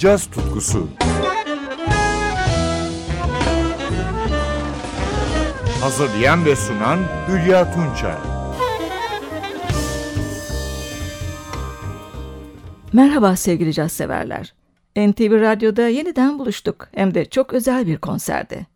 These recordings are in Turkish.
caz tutkusu. Hazırlayan ve sunan Hülya Tunçay. Merhaba sevgili caz severler. NTV Radyo'da yeniden buluştuk. Hem de çok özel bir konserde.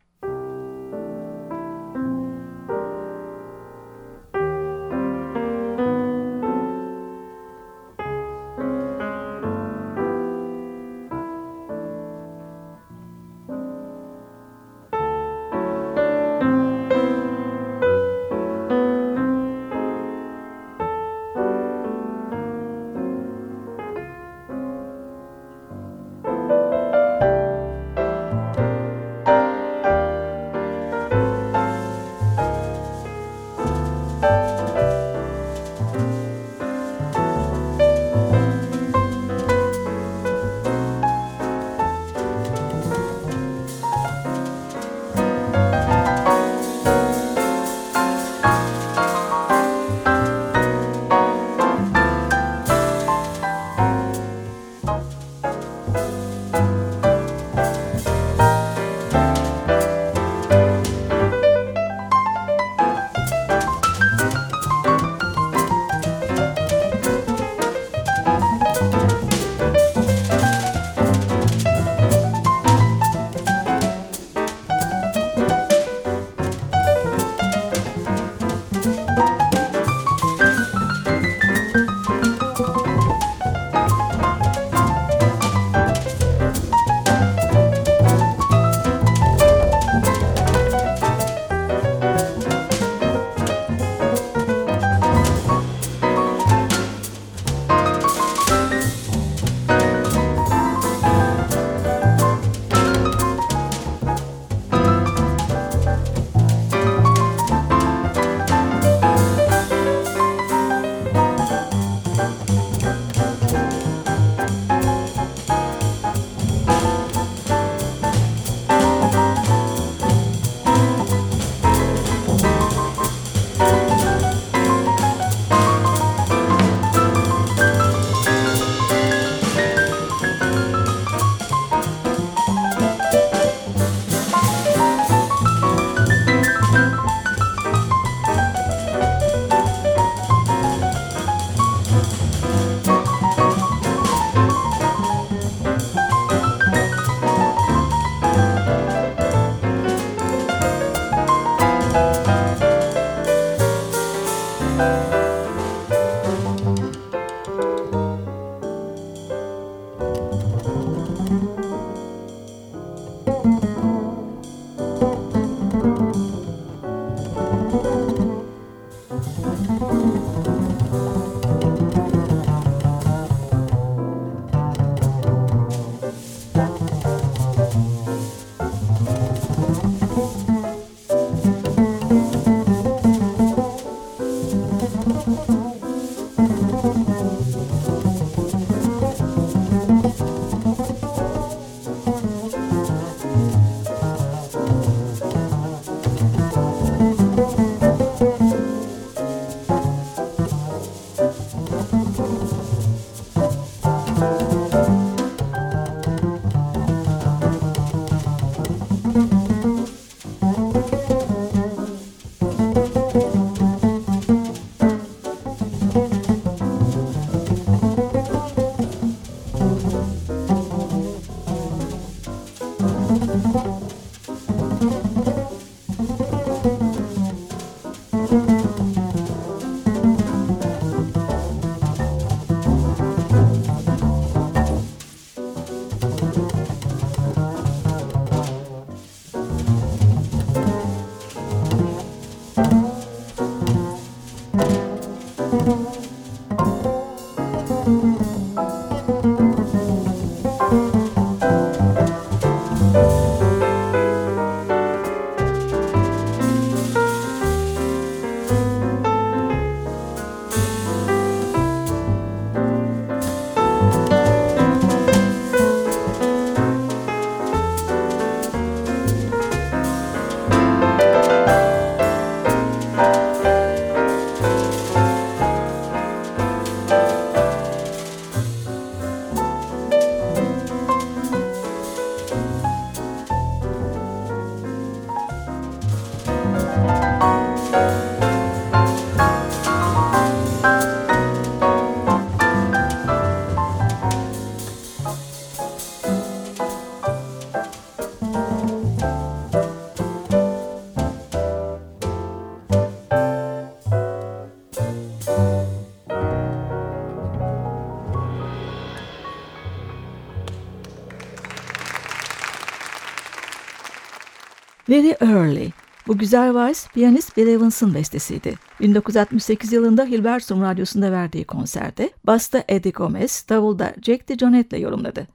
Very Early. Bu güzel vals piyanist Bill Evans'ın bestesiydi. 1968 yılında Hilversum Radyosu'nda verdiği konserde basta Eddie Gomez, davulda Jack DeJohnette'le yorumladı.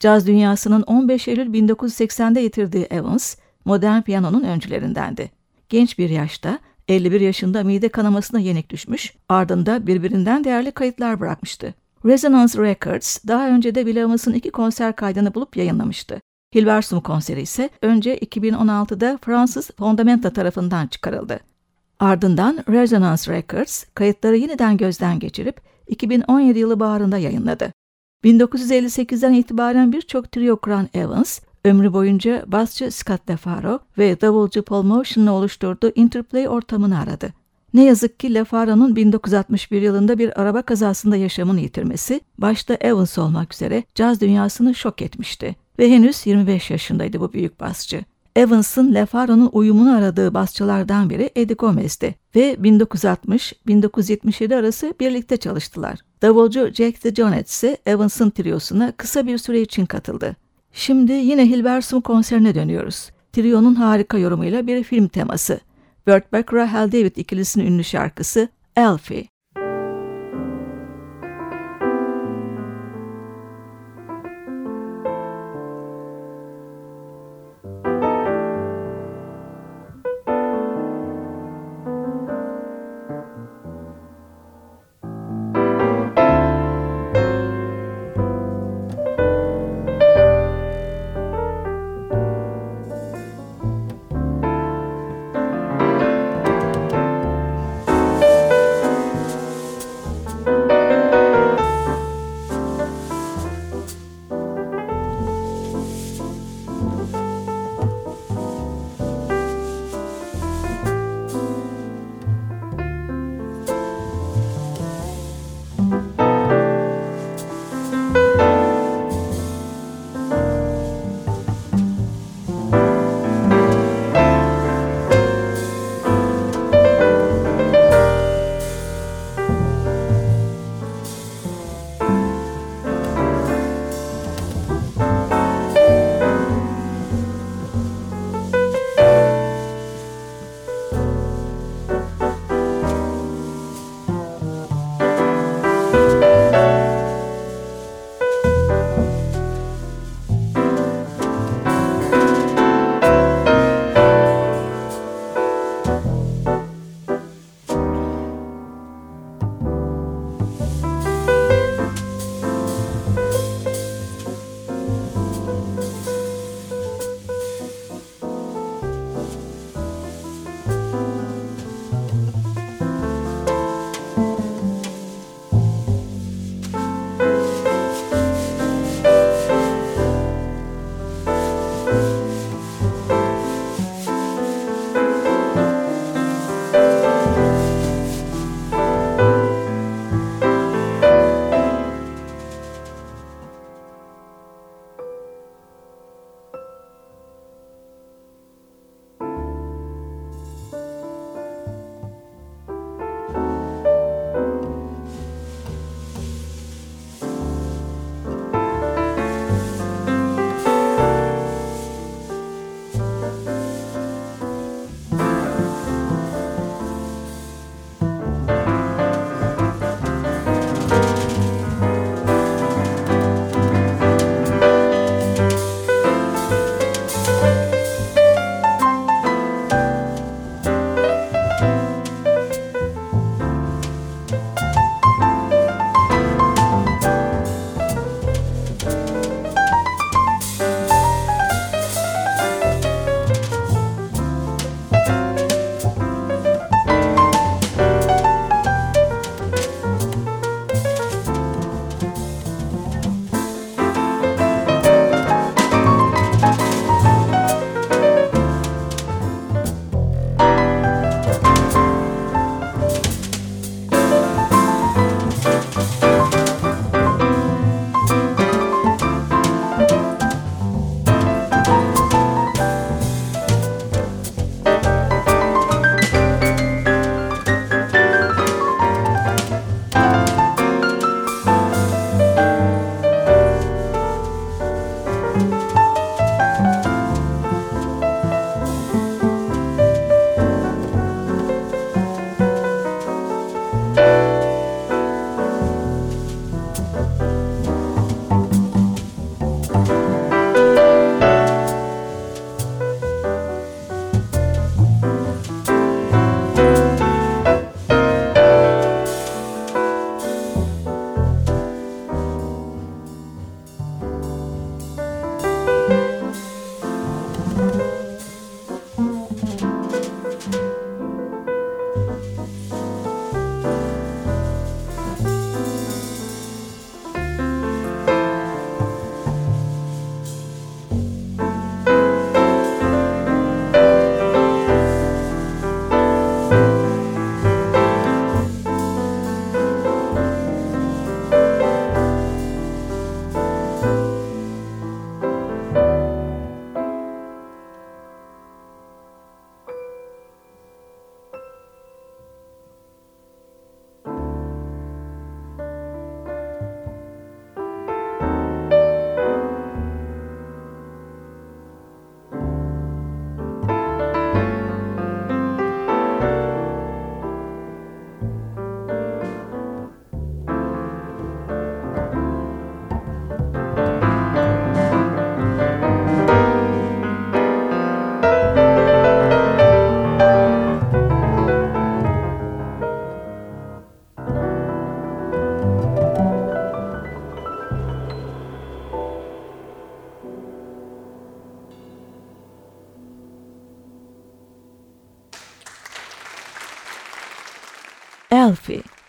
Caz dünyasının 15 Eylül 1980'de yitirdiği Evans, modern piyanonun öncülerindendi. Genç bir yaşta 51 yaşında mide kanamasına yenik düşmüş, ardında birbirinden değerli kayıtlar bırakmıştı. Resonance Records daha önce de Bill Evans'ın iki konser kaydını bulup yayınlamıştı. Hilversum konseri ise önce 2016'da Fransız Fondamenta tarafından çıkarıldı. Ardından Resonance Records kayıtları yeniden gözden geçirip 2017 yılı baharında yayınladı. 1958'den itibaren birçok trio kuran Evans, ömrü boyunca basçı Scott DeFaro ve davulcu Paul Motion'la oluşturduğu Interplay ortamını aradı. Ne yazık ki LaFaro'nun 1961 yılında bir araba kazasında yaşamını yitirmesi, başta Evans olmak üzere caz dünyasını şok etmişti ve henüz 25 yaşındaydı bu büyük basçı. Evans'ın LaFaro'nun uyumunu aradığı basçılardan biri Eddie Gomez'di ve 1960-1977 arası birlikte çalıştılar. Davulcu Jack DeJohnette ise Evans'ın triosuna kısa bir süre için katıldı. Şimdi yine Hilversum konserine dönüyoruz. Trio'nun harika yorumuyla bir film teması. Burt Bacharach, Hal David ikilisinin ünlü şarkısı Elfie.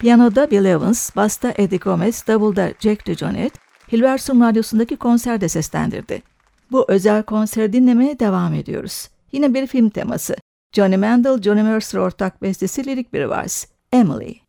Piyanoda Bill Evans, basta Eddie Gomez, davulda Jack DeJohnette, Hilversum Radyosu'ndaki konserde seslendirdi. Bu özel konseri dinlemeye devam ediyoruz. Yine bir film teması. Johnny Mandel, Johnny Mercer ortak bestesi lirik bir vals. Emily.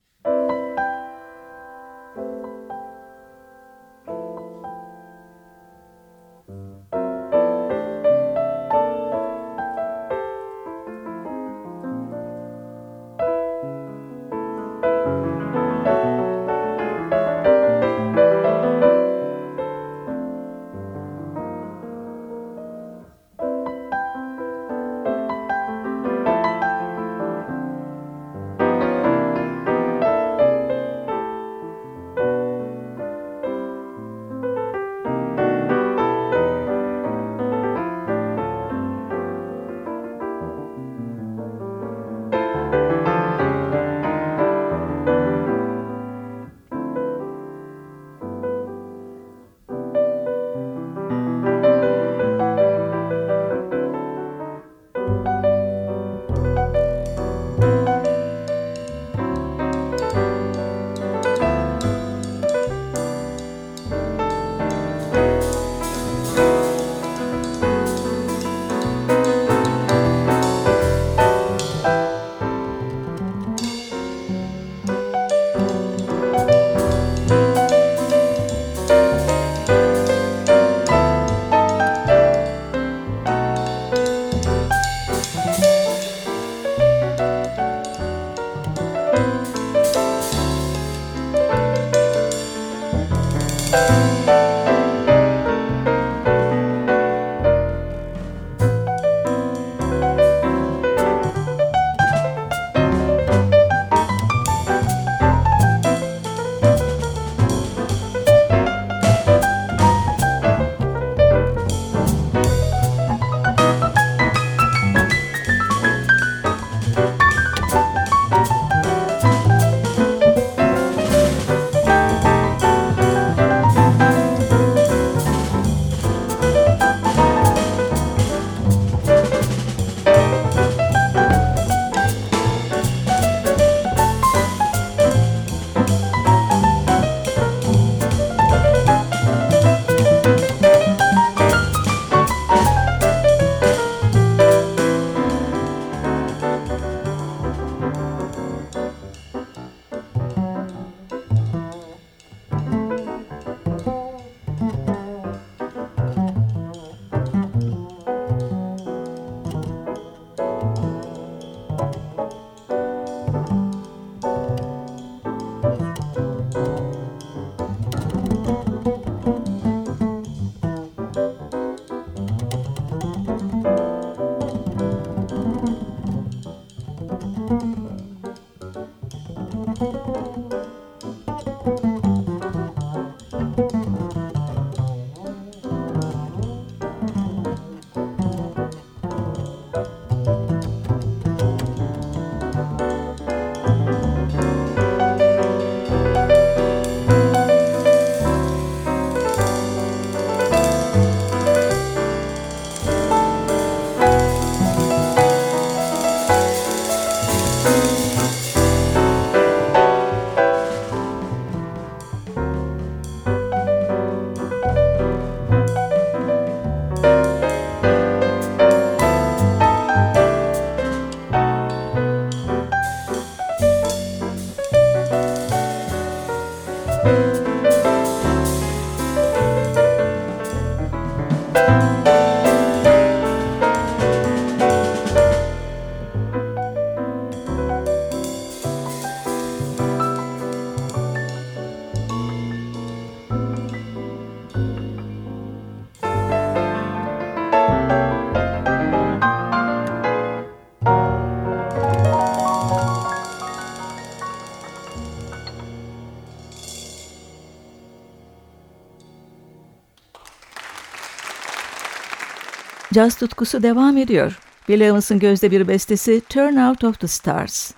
Caz tutkusu devam ediyor. Bill Evans'ın gözde bir bestesi Turn Out of the Stars.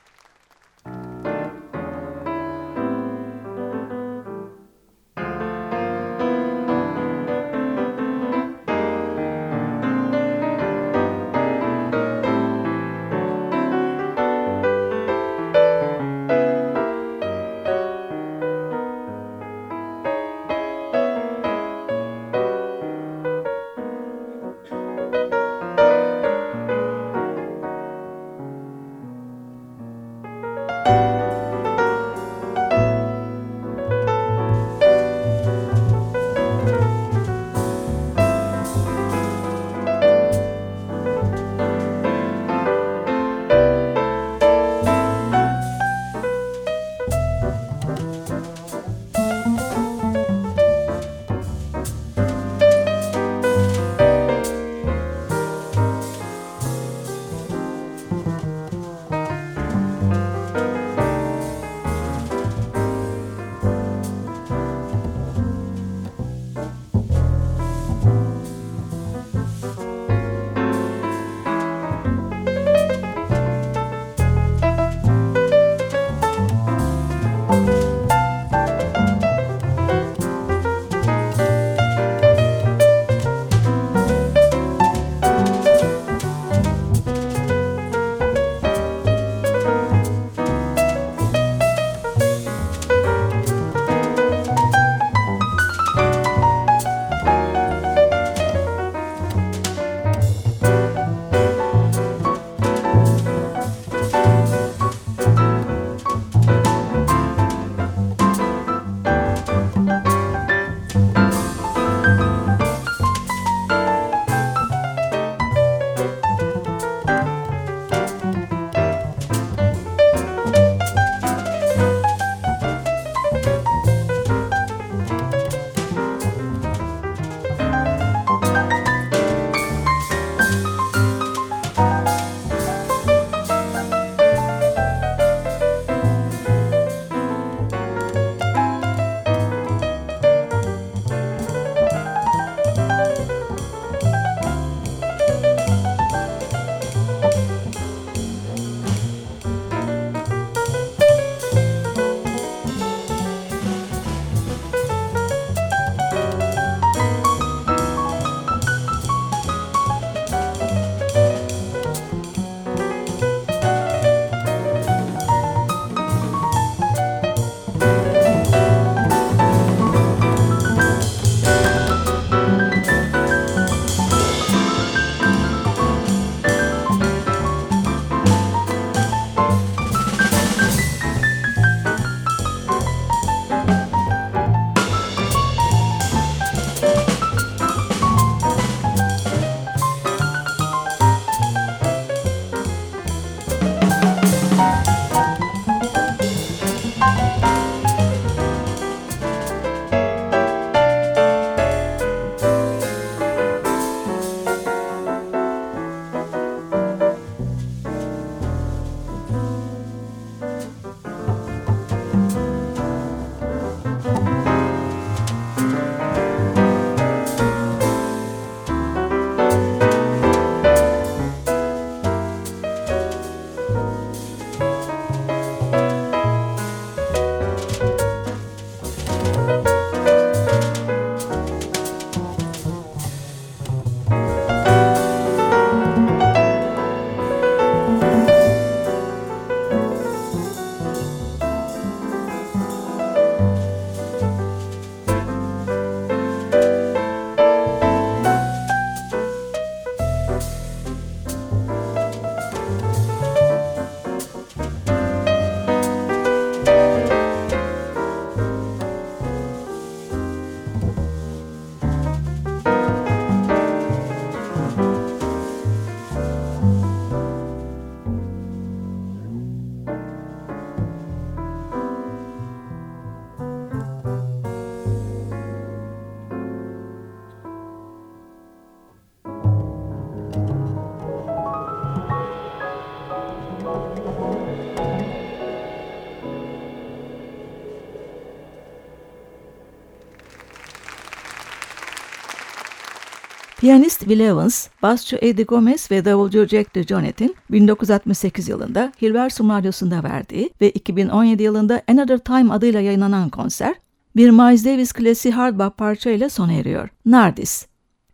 Piyanist Bill Evans, basçı Eddie Gomez ve davulcu Jack DeJohnette'in 1968 yılında Hilversum Radyosu'nda verdiği ve 2017 yılında Another Time adıyla yayınlanan konser, bir Miles Davis klasiği hard bop parça ile sona eriyor. Nardis.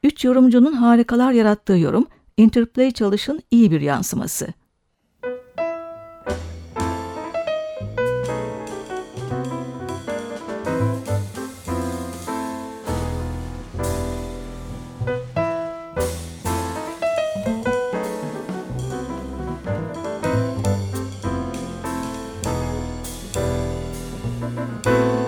Üç yorumcunun harikalar yarattığı yorum, Interplay çalışın iyi bir yansıması. Bye.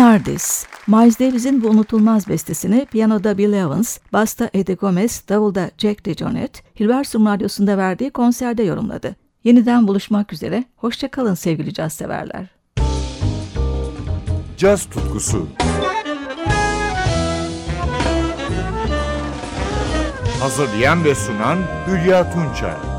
Nardis, Miles Davis'in bu unutulmaz bestesini piyanoda Bill Evans, basta Eddie Gomez, davulda Jack DeJohnette, Hilversum Radyosu'nda verdiği konserde yorumladı. Yeniden buluşmak üzere, hoşçakalın sevgili caz severler. Caz tutkusu Hazırlayan ve sunan Hülya Tunçay